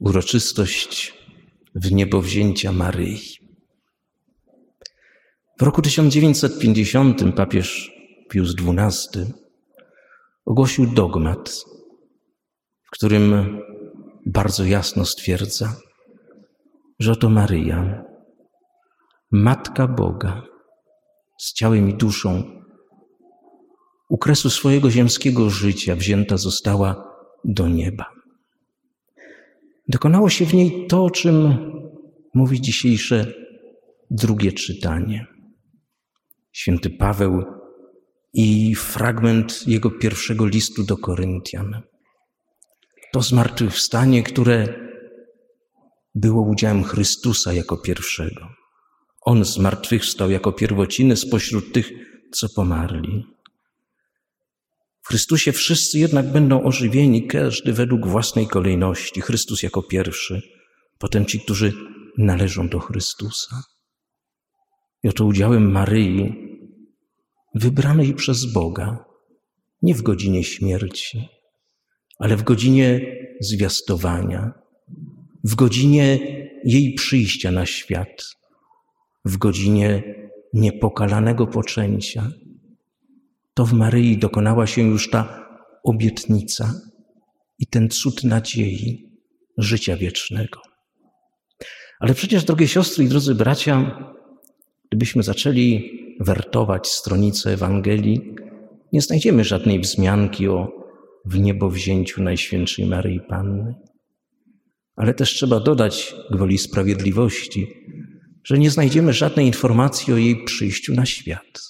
uroczystość w niebo wzięcia Maryi. W roku 1950 papież Pius XII ogłosił dogmat, w którym bardzo jasno stwierdza, że oto Maryja, Matka Boga, z ciałem i duszą, u kresu swojego ziemskiego życia wzięta została do nieba. Dokonało się w niej to, o czym mówi dzisiejsze drugie czytanie. Święty Paweł i fragment jego pierwszego listu do Koryntian. To zmartwychwstanie, które było udziałem Chrystusa jako pierwszego. On zmartwychwstał jako pierwociny spośród tych, co pomarli. W Chrystusie wszyscy jednak będą ożywieni, każdy według własnej kolejności. Chrystus jako pierwszy, potem ci, którzy należą do Chrystusa. I oto udziałem Maryi, wybranej przez Boga, nie w godzinie śmierci, ale w godzinie zwiastowania, w godzinie jej przyjścia na świat, w godzinie niepokalanego poczęcia, to w Maryi dokonała się już ta obietnica i ten cud nadziei życia wiecznego. Ale przecież, drogie siostry i drodzy bracia, gdybyśmy zaczęli wertować stronice Ewangelii, nie znajdziemy żadnej wzmianki o wniebowzięciu Najświętszej Maryi Panny. Ale też trzeba dodać gwoli sprawiedliwości, że nie znajdziemy żadnej informacji o jej przyjściu na świat.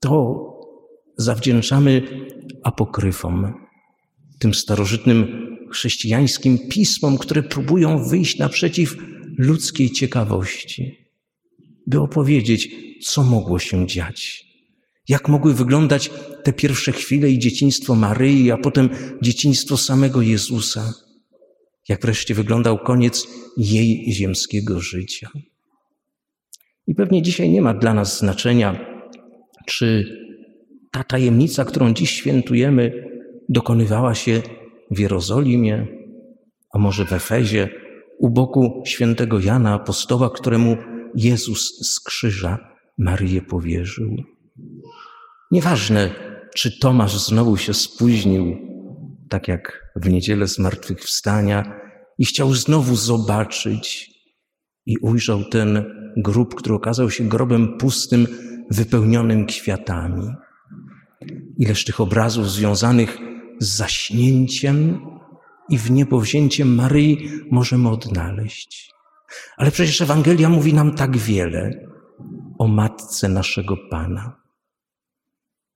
To zawdzięczamy apokryfom, tym starożytnym chrześcijańskim pismom, które próbują wyjść naprzeciw ludzkiej ciekawości, by opowiedzieć, co mogło się dziać, jak mogły wyglądać te pierwsze chwile i dzieciństwo Maryi, a potem dzieciństwo samego Jezusa, jak wreszcie wyglądał koniec jej ziemskiego życia. I pewnie dzisiaj nie ma dla nas znaczenia, czy ta tajemnica, którą dziś świętujemy, dokonywała się w Jerozolimie, a może w Efezie, u boku świętego Jana Apostoła, któremu Jezus z krzyża Maryję powierzył. Nieważne, czy Tomasz znowu się spóźnił, tak jak w niedzielę zmartwychwstania, i chciał znowu zobaczyć, i ujrzał ten grób, który okazał się grobem pustym, wypełnionym kwiatami. Ileż tych obrazów związanych z zaśnięciem i w niebowzięciem Maryi możemy odnaleźć. Ale przecież Ewangelia mówi nam tak wiele o matce naszego Pana.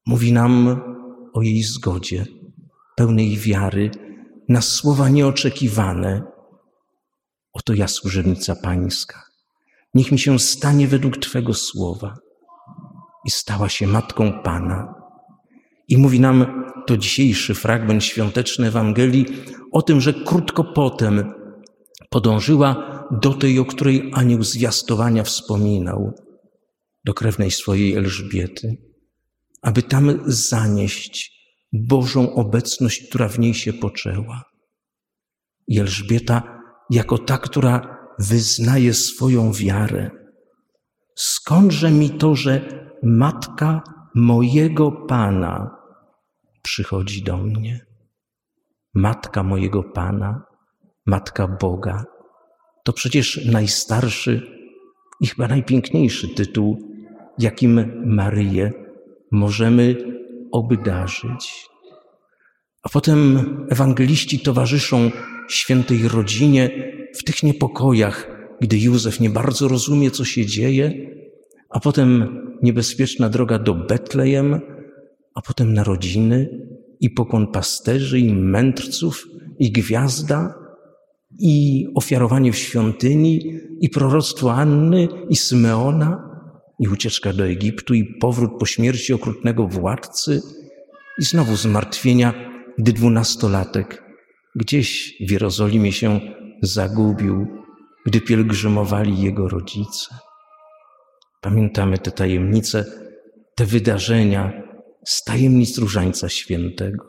Mówi nam o jej zgodzie, pełnej wiary na słowa nieoczekiwane. Oto ja, służebnica Pańska. Niech mi się stanie według Twego słowa. I stała się matką Pana. I mówi nam to dzisiejszy fragment świąteczny Ewangelii o tym, że krótko potem podążyła do tej, o której anioł zwiastowania wspominał, do krewnej swojej Elżbiety, aby tam zanieść Bożą obecność, która w niej się poczęła. I Elżbieta, jako ta, która wyznaje swoją wiarę, skądże mi to, że matka mojego Pana przychodzi do mnie? Matka mojego Pana, matka Boga, to przecież najstarszy i chyba najpiękniejszy tytuł, jakim Maryję możemy obdarzyć. A potem ewangeliści towarzyszą świętej rodzinie w tych niepokojach, gdy Józef nie bardzo rozumie, co się dzieje, a potem niebezpieczna droga do Betlejem, a potem narodziny i pokłon pasterzy i mędrców i gwiazda i ofiarowanie w świątyni i proroctwo Anny i Symeona i ucieczka do Egiptu i powrót po śmierci okrutnego władcy i znowu zmartwienia, gdy dwunastolatek gdzieś w Jerozolimie się zagubił, gdy pielgrzymowali jego rodzice. Pamiętamy te tajemnice, te wydarzenia z tajemnic Różańca Świętego.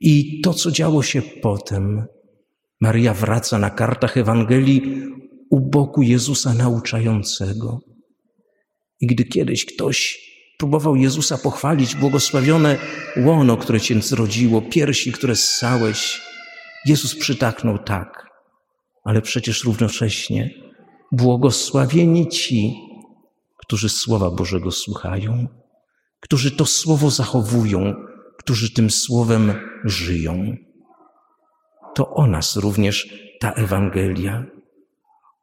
I to, co działo się potem, Maria wraca na kartach Ewangelii u boku Jezusa nauczającego. I gdy kiedyś ktoś próbował Jezusa pochwalić, błogosławione łono, które cię zrodziło, piersi, które ssałeś, Jezus przytaknął tak, ale przecież równocześnie błogosławieni ci, którzy Słowa Bożego słuchają, którzy to Słowo zachowują, którzy tym Słowem żyją. To o nas również ta Ewangelia.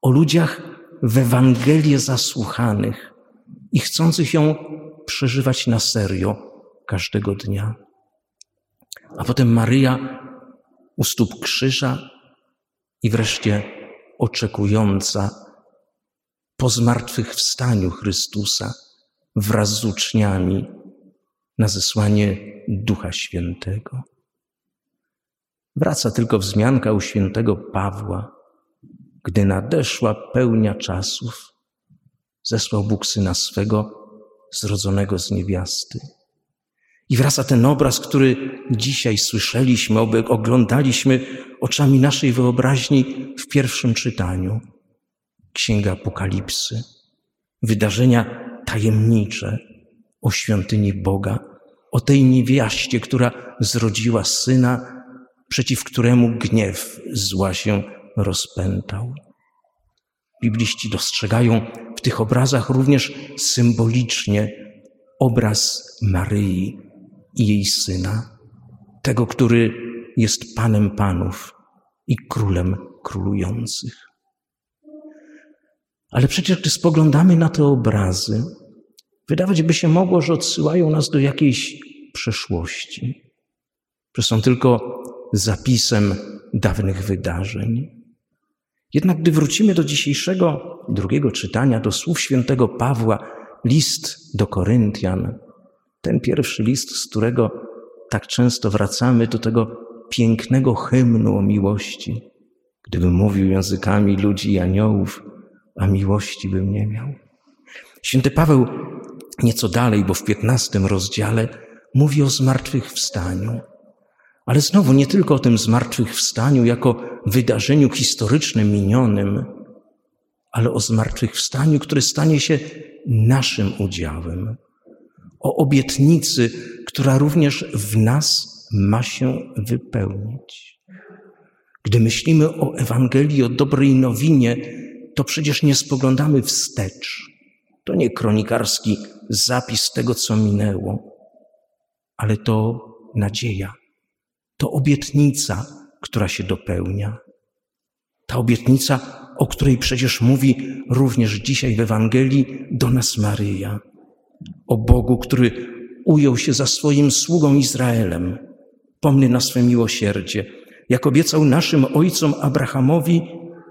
O ludziach w Ewangelię zasłuchanych i chcących ją przeżywać na serio każdego dnia. A potem Maryja u stóp krzyża i wreszcie oczekująca po zmartwychwstaniu Chrystusa wraz z uczniami na zesłanie Ducha Świętego. Wraca tylko wzmianka u świętego Pawła, gdy nadeszła pełnia czasów, zesłał Bóg syna swego, zrodzonego z niewiasty. I wraca ten obraz, który dzisiaj słyszeliśmy, oglądaliśmy oczami naszej wyobraźni w pierwszym czytaniu. Księga Apokalipsy, wydarzenia tajemnicze o świątyni Boga, o tej niewiaście, która zrodziła syna, przeciw któremu gniew zła się rozpętał. Bibliści dostrzegają w tych obrazach również symbolicznie obraz Maryi i jej syna, tego, który jest Panem Panów i Królem Królujących. Ale przecież, gdy spoglądamy na te obrazy, wydawać by się mogło, że odsyłają nas do jakiejś przeszłości, że są tylko zapisem dawnych wydarzeń. Jednak gdy wrócimy do dzisiejszego drugiego czytania, do słów świętego Pawła, list do Koryntian, ten pierwszy list, z którego tak często wracamy do tego pięknego hymnu o miłości, gdybym mówił językami ludzi i aniołów, a miłości bym nie miał. Święty Paweł nieco dalej, bo w piętnastym rozdziale mówi o zmartwychwstaniu. Ale znowu nie tylko o tym zmartwychwstaniu jako wydarzeniu historycznym minionym, ale o zmartwychwstaniu, które stanie się naszym udziałem. O obietnicy, która również w nas ma się wypełnić. Gdy myślimy o Ewangelii, o dobrej nowinie, to przecież nie spoglądamy wstecz. To nie kronikarski zapis tego, co minęło, ale to nadzieja, to obietnica, która się dopełnia. Ta obietnica, o której przecież mówi również dzisiaj w Ewangelii do nas Maryja. O Bogu, który ujął się za swoim sługą Izraelem, pomny na swe miłosierdzie, jak obiecał naszym ojcom Abrahamowi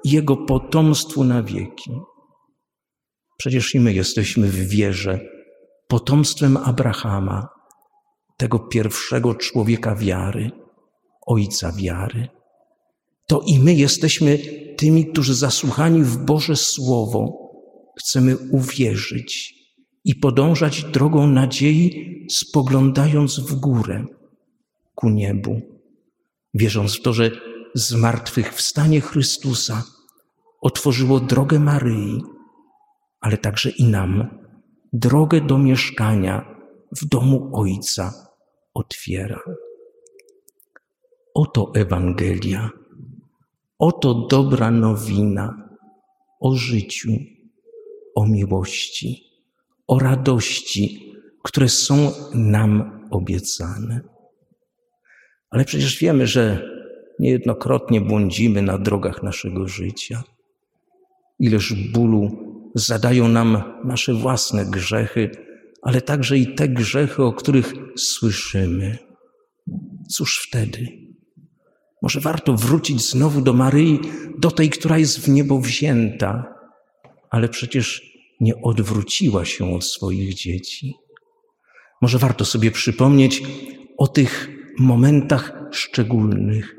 jego potomstwu na wieki. Przecież i my jesteśmy w wierze potomstwem Abrahama, tego pierwszego człowieka wiary, ojca wiary. To i my jesteśmy tymi, którzy zasłuchani w Boże Słowo chcemy uwierzyć i podążać drogą nadziei, spoglądając w górę ku niebu, wierząc w to, że zmartwychwstanie Chrystusa otworzyło drogę Maryi, ale także i nam drogę do mieszkania w domu Ojca otwiera. Oto Ewangelia, oto dobra nowina o życiu, o miłości, o radości, które są nam obiecane. Ale przecież wiemy, że niejednokrotnie błądzimy na drogach naszego życia. Ileż bólu zadają nam nasze własne grzechy, ale także i te grzechy, o których słyszymy. Cóż wtedy? Może warto wrócić znowu do Maryi, do tej, która jest w niebo wzięta, ale przecież nie odwróciła się od swoich dzieci. Może warto sobie przypomnieć o tych momentach szczególnych,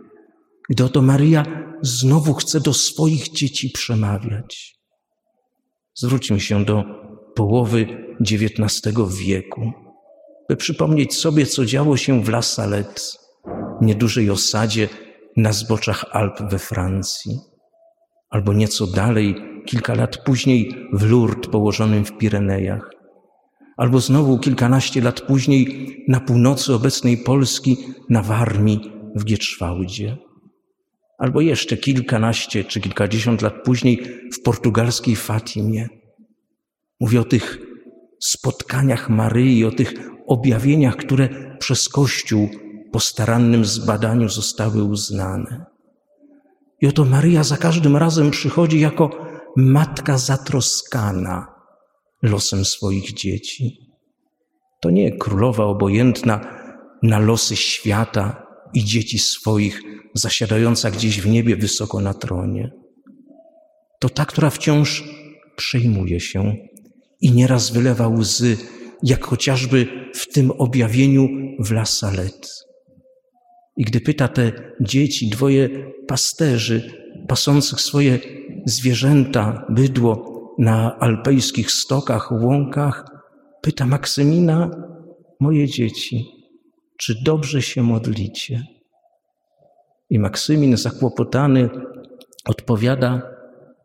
gdy oto Maryja znowu chce do swoich dzieci przemawiać. Zwróćmy się do połowy XIX wieku, by przypomnieć sobie, co działo się w La Salette, niedużej osadzie na zboczach Alp we Francji, albo nieco dalej, kilka lat później w Lourdes położonym w Pirenejach, albo znowu kilkanaście lat później na północy obecnej Polski, na Warmii w Gietrzwałdzie, albo jeszcze kilkanaście czy kilkadziesiąt lat później w portugalskiej Fatimie. Mówię o tych spotkaniach Maryi, o tych objawieniach, które przez Kościół po starannym zbadaniu zostały uznane. I oto Maryja za każdym razem przychodzi jako matka zatroskana losem swoich dzieci. To nie królowa obojętna na losy świata i dzieci swoich, zasiadająca gdzieś w niebie wysoko na tronie. To ta, która wciąż przejmuje się i nieraz wylewa łzy, jak chociażby w tym objawieniu w La Salette. I gdy pyta te dzieci, dwoje pasterzy pasących swoje zwierzęta, bydło na alpejskich stokach, łąkach, pyta Maksymina, moje dzieci, czy dobrze się modlicie? I Maksymin zakłopotany odpowiada,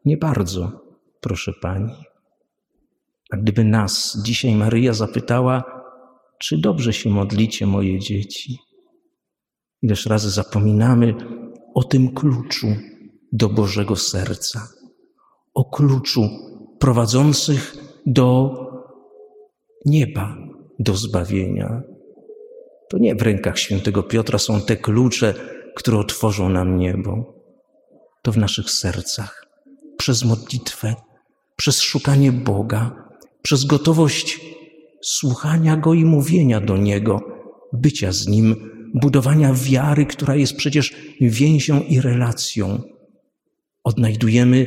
nie bardzo, proszę pani. A gdyby nas dzisiaj Maryja zapytała, czy dobrze się modlicie, moje dzieci? Ileż razy zapominamy o tym kluczu do Bożego serca, o kluczu prowadzących do nieba, do zbawienia. To nie w rękach świętego Piotra są te klucze, które otworzą nam niebo. To w naszych sercach, przez modlitwę, przez szukanie Boga, przez gotowość słuchania Go i mówienia do Niego, bycia z Nim, budowania wiary, która jest przecież więzią i relacją. Odnajdujemy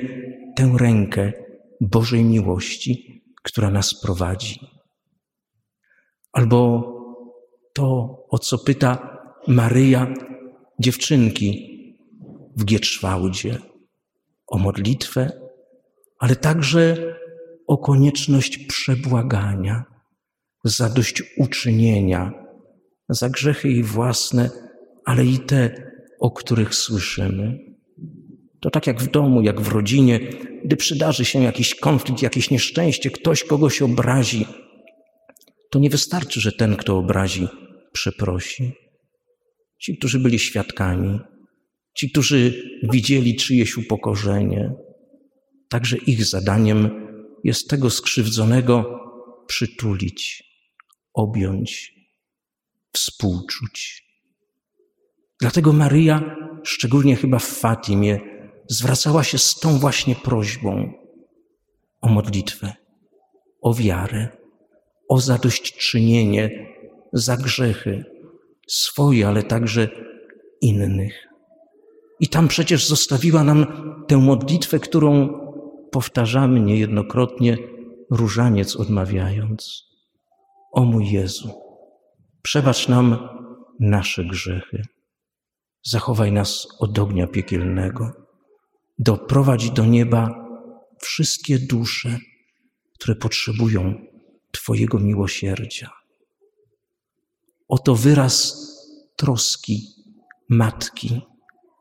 tę rękę Bożej miłości, która nas prowadzi. Albo to, o co pyta Maryja dziewczynki w Gietrzwałdzie, o modlitwę, ale także o konieczność przebłagania, zadośćuczynienia za grzechy i własne, ale i te, o których słyszymy. To tak jak w domu, jak w rodzinie, gdy przydarzy się jakiś konflikt, jakieś nieszczęście, ktoś kogoś obrazi, to nie wystarczy, że ten, kto obrazi, przeprosi. Ci, którzy byli świadkami, ci, którzy widzieli czyjeś upokorzenie, także ich zadaniem jest tego skrzywdzonego przytulić, objąć, współczuć. Dlatego Maryja, szczególnie chyba w Fatimie, zwracała się z tą właśnie prośbą o modlitwę, o wiarę, o zadośćczynienie za grzechy swoje, ale także innych. I tam przecież zostawiła nam tę modlitwę, którą powtarzamy niejednokrotnie, różaniec odmawiając: O mój Jezu, przebacz nam nasze grzechy, zachowaj nas od ognia piekielnego, doprowadź do nieba wszystkie dusze, które potrzebują Twojego miłosierdzia. Oto wyraz troski matki,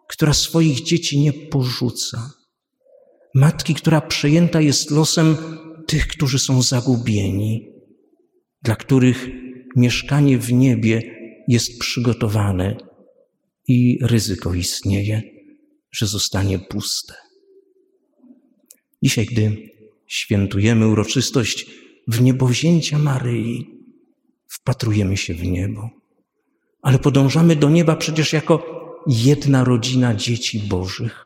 która swoich dzieci nie porzuca matki, która przejęta jest losem tych, którzy są zagubieni, dla których mieszkanie w niebie jest przygotowane i ryzyko istnieje, że zostanie puste. Dzisiaj, gdy świętujemy uroczystość w niebowzięcia Maryi, wpatrujemy się w niebo, ale podążamy do nieba przecież jako jedna rodzina dzieci Bożych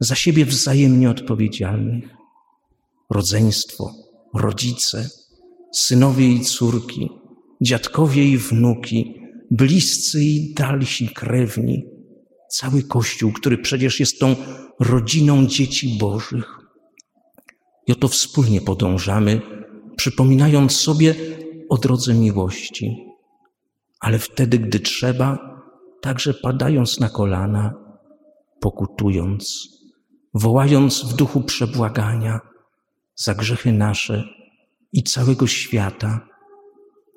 za siebie wzajemnie odpowiedzialnych. Rodzeństwo, rodzice, synowie i córki, dziadkowie i wnuki, bliscy i dalsi krewni, cały Kościół, który przecież jest tą rodziną dzieci Bożych. I oto wspólnie podążamy, przypominając sobie o drodze miłości, ale wtedy, gdy trzeba, także padając na kolana, pokutując wołając w duchu przebłagania za grzechy nasze i całego świata,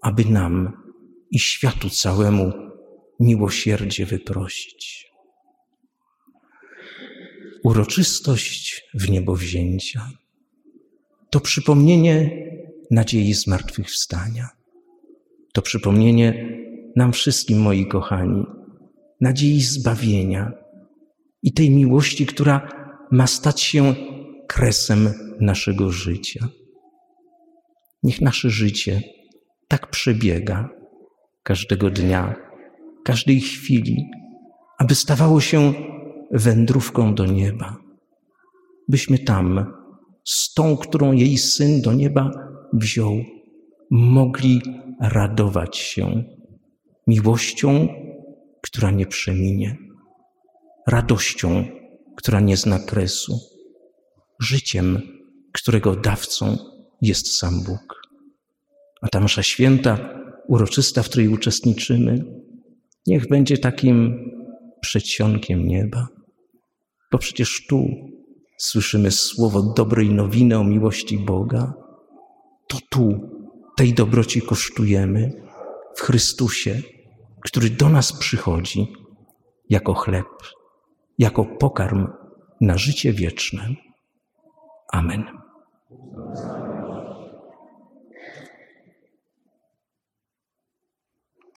aby nam i światu całemu miłosierdzie wyprosić. uroczystość w niebowzięcia. To przypomnienie nadziei zmartwychwstania. To przypomnienie nam wszystkim, moi kochani, nadziei zbawienia i tej miłości, która ma stać się kresem naszego życia. Niech nasze życie tak przebiega każdego dnia, każdej chwili, aby stawało się wędrówką do nieba. Byśmy tam, z tą, którą jej syn do nieba wziął, mogli radować się miłością, która nie przeminie, radością, która nie zna kresu, życiem, którego dawcą jest sam Bóg. A ta msza święta, uroczysta, w której uczestniczymy, niech będzie takim przedsionkiem nieba, bo przecież tu słyszymy słowo dobrej nowiny o miłości Boga, to tu tej dobroci kosztujemy w Chrystusie, który do nas przychodzi jako chleb, jako pokarm na życie wieczne. Amen.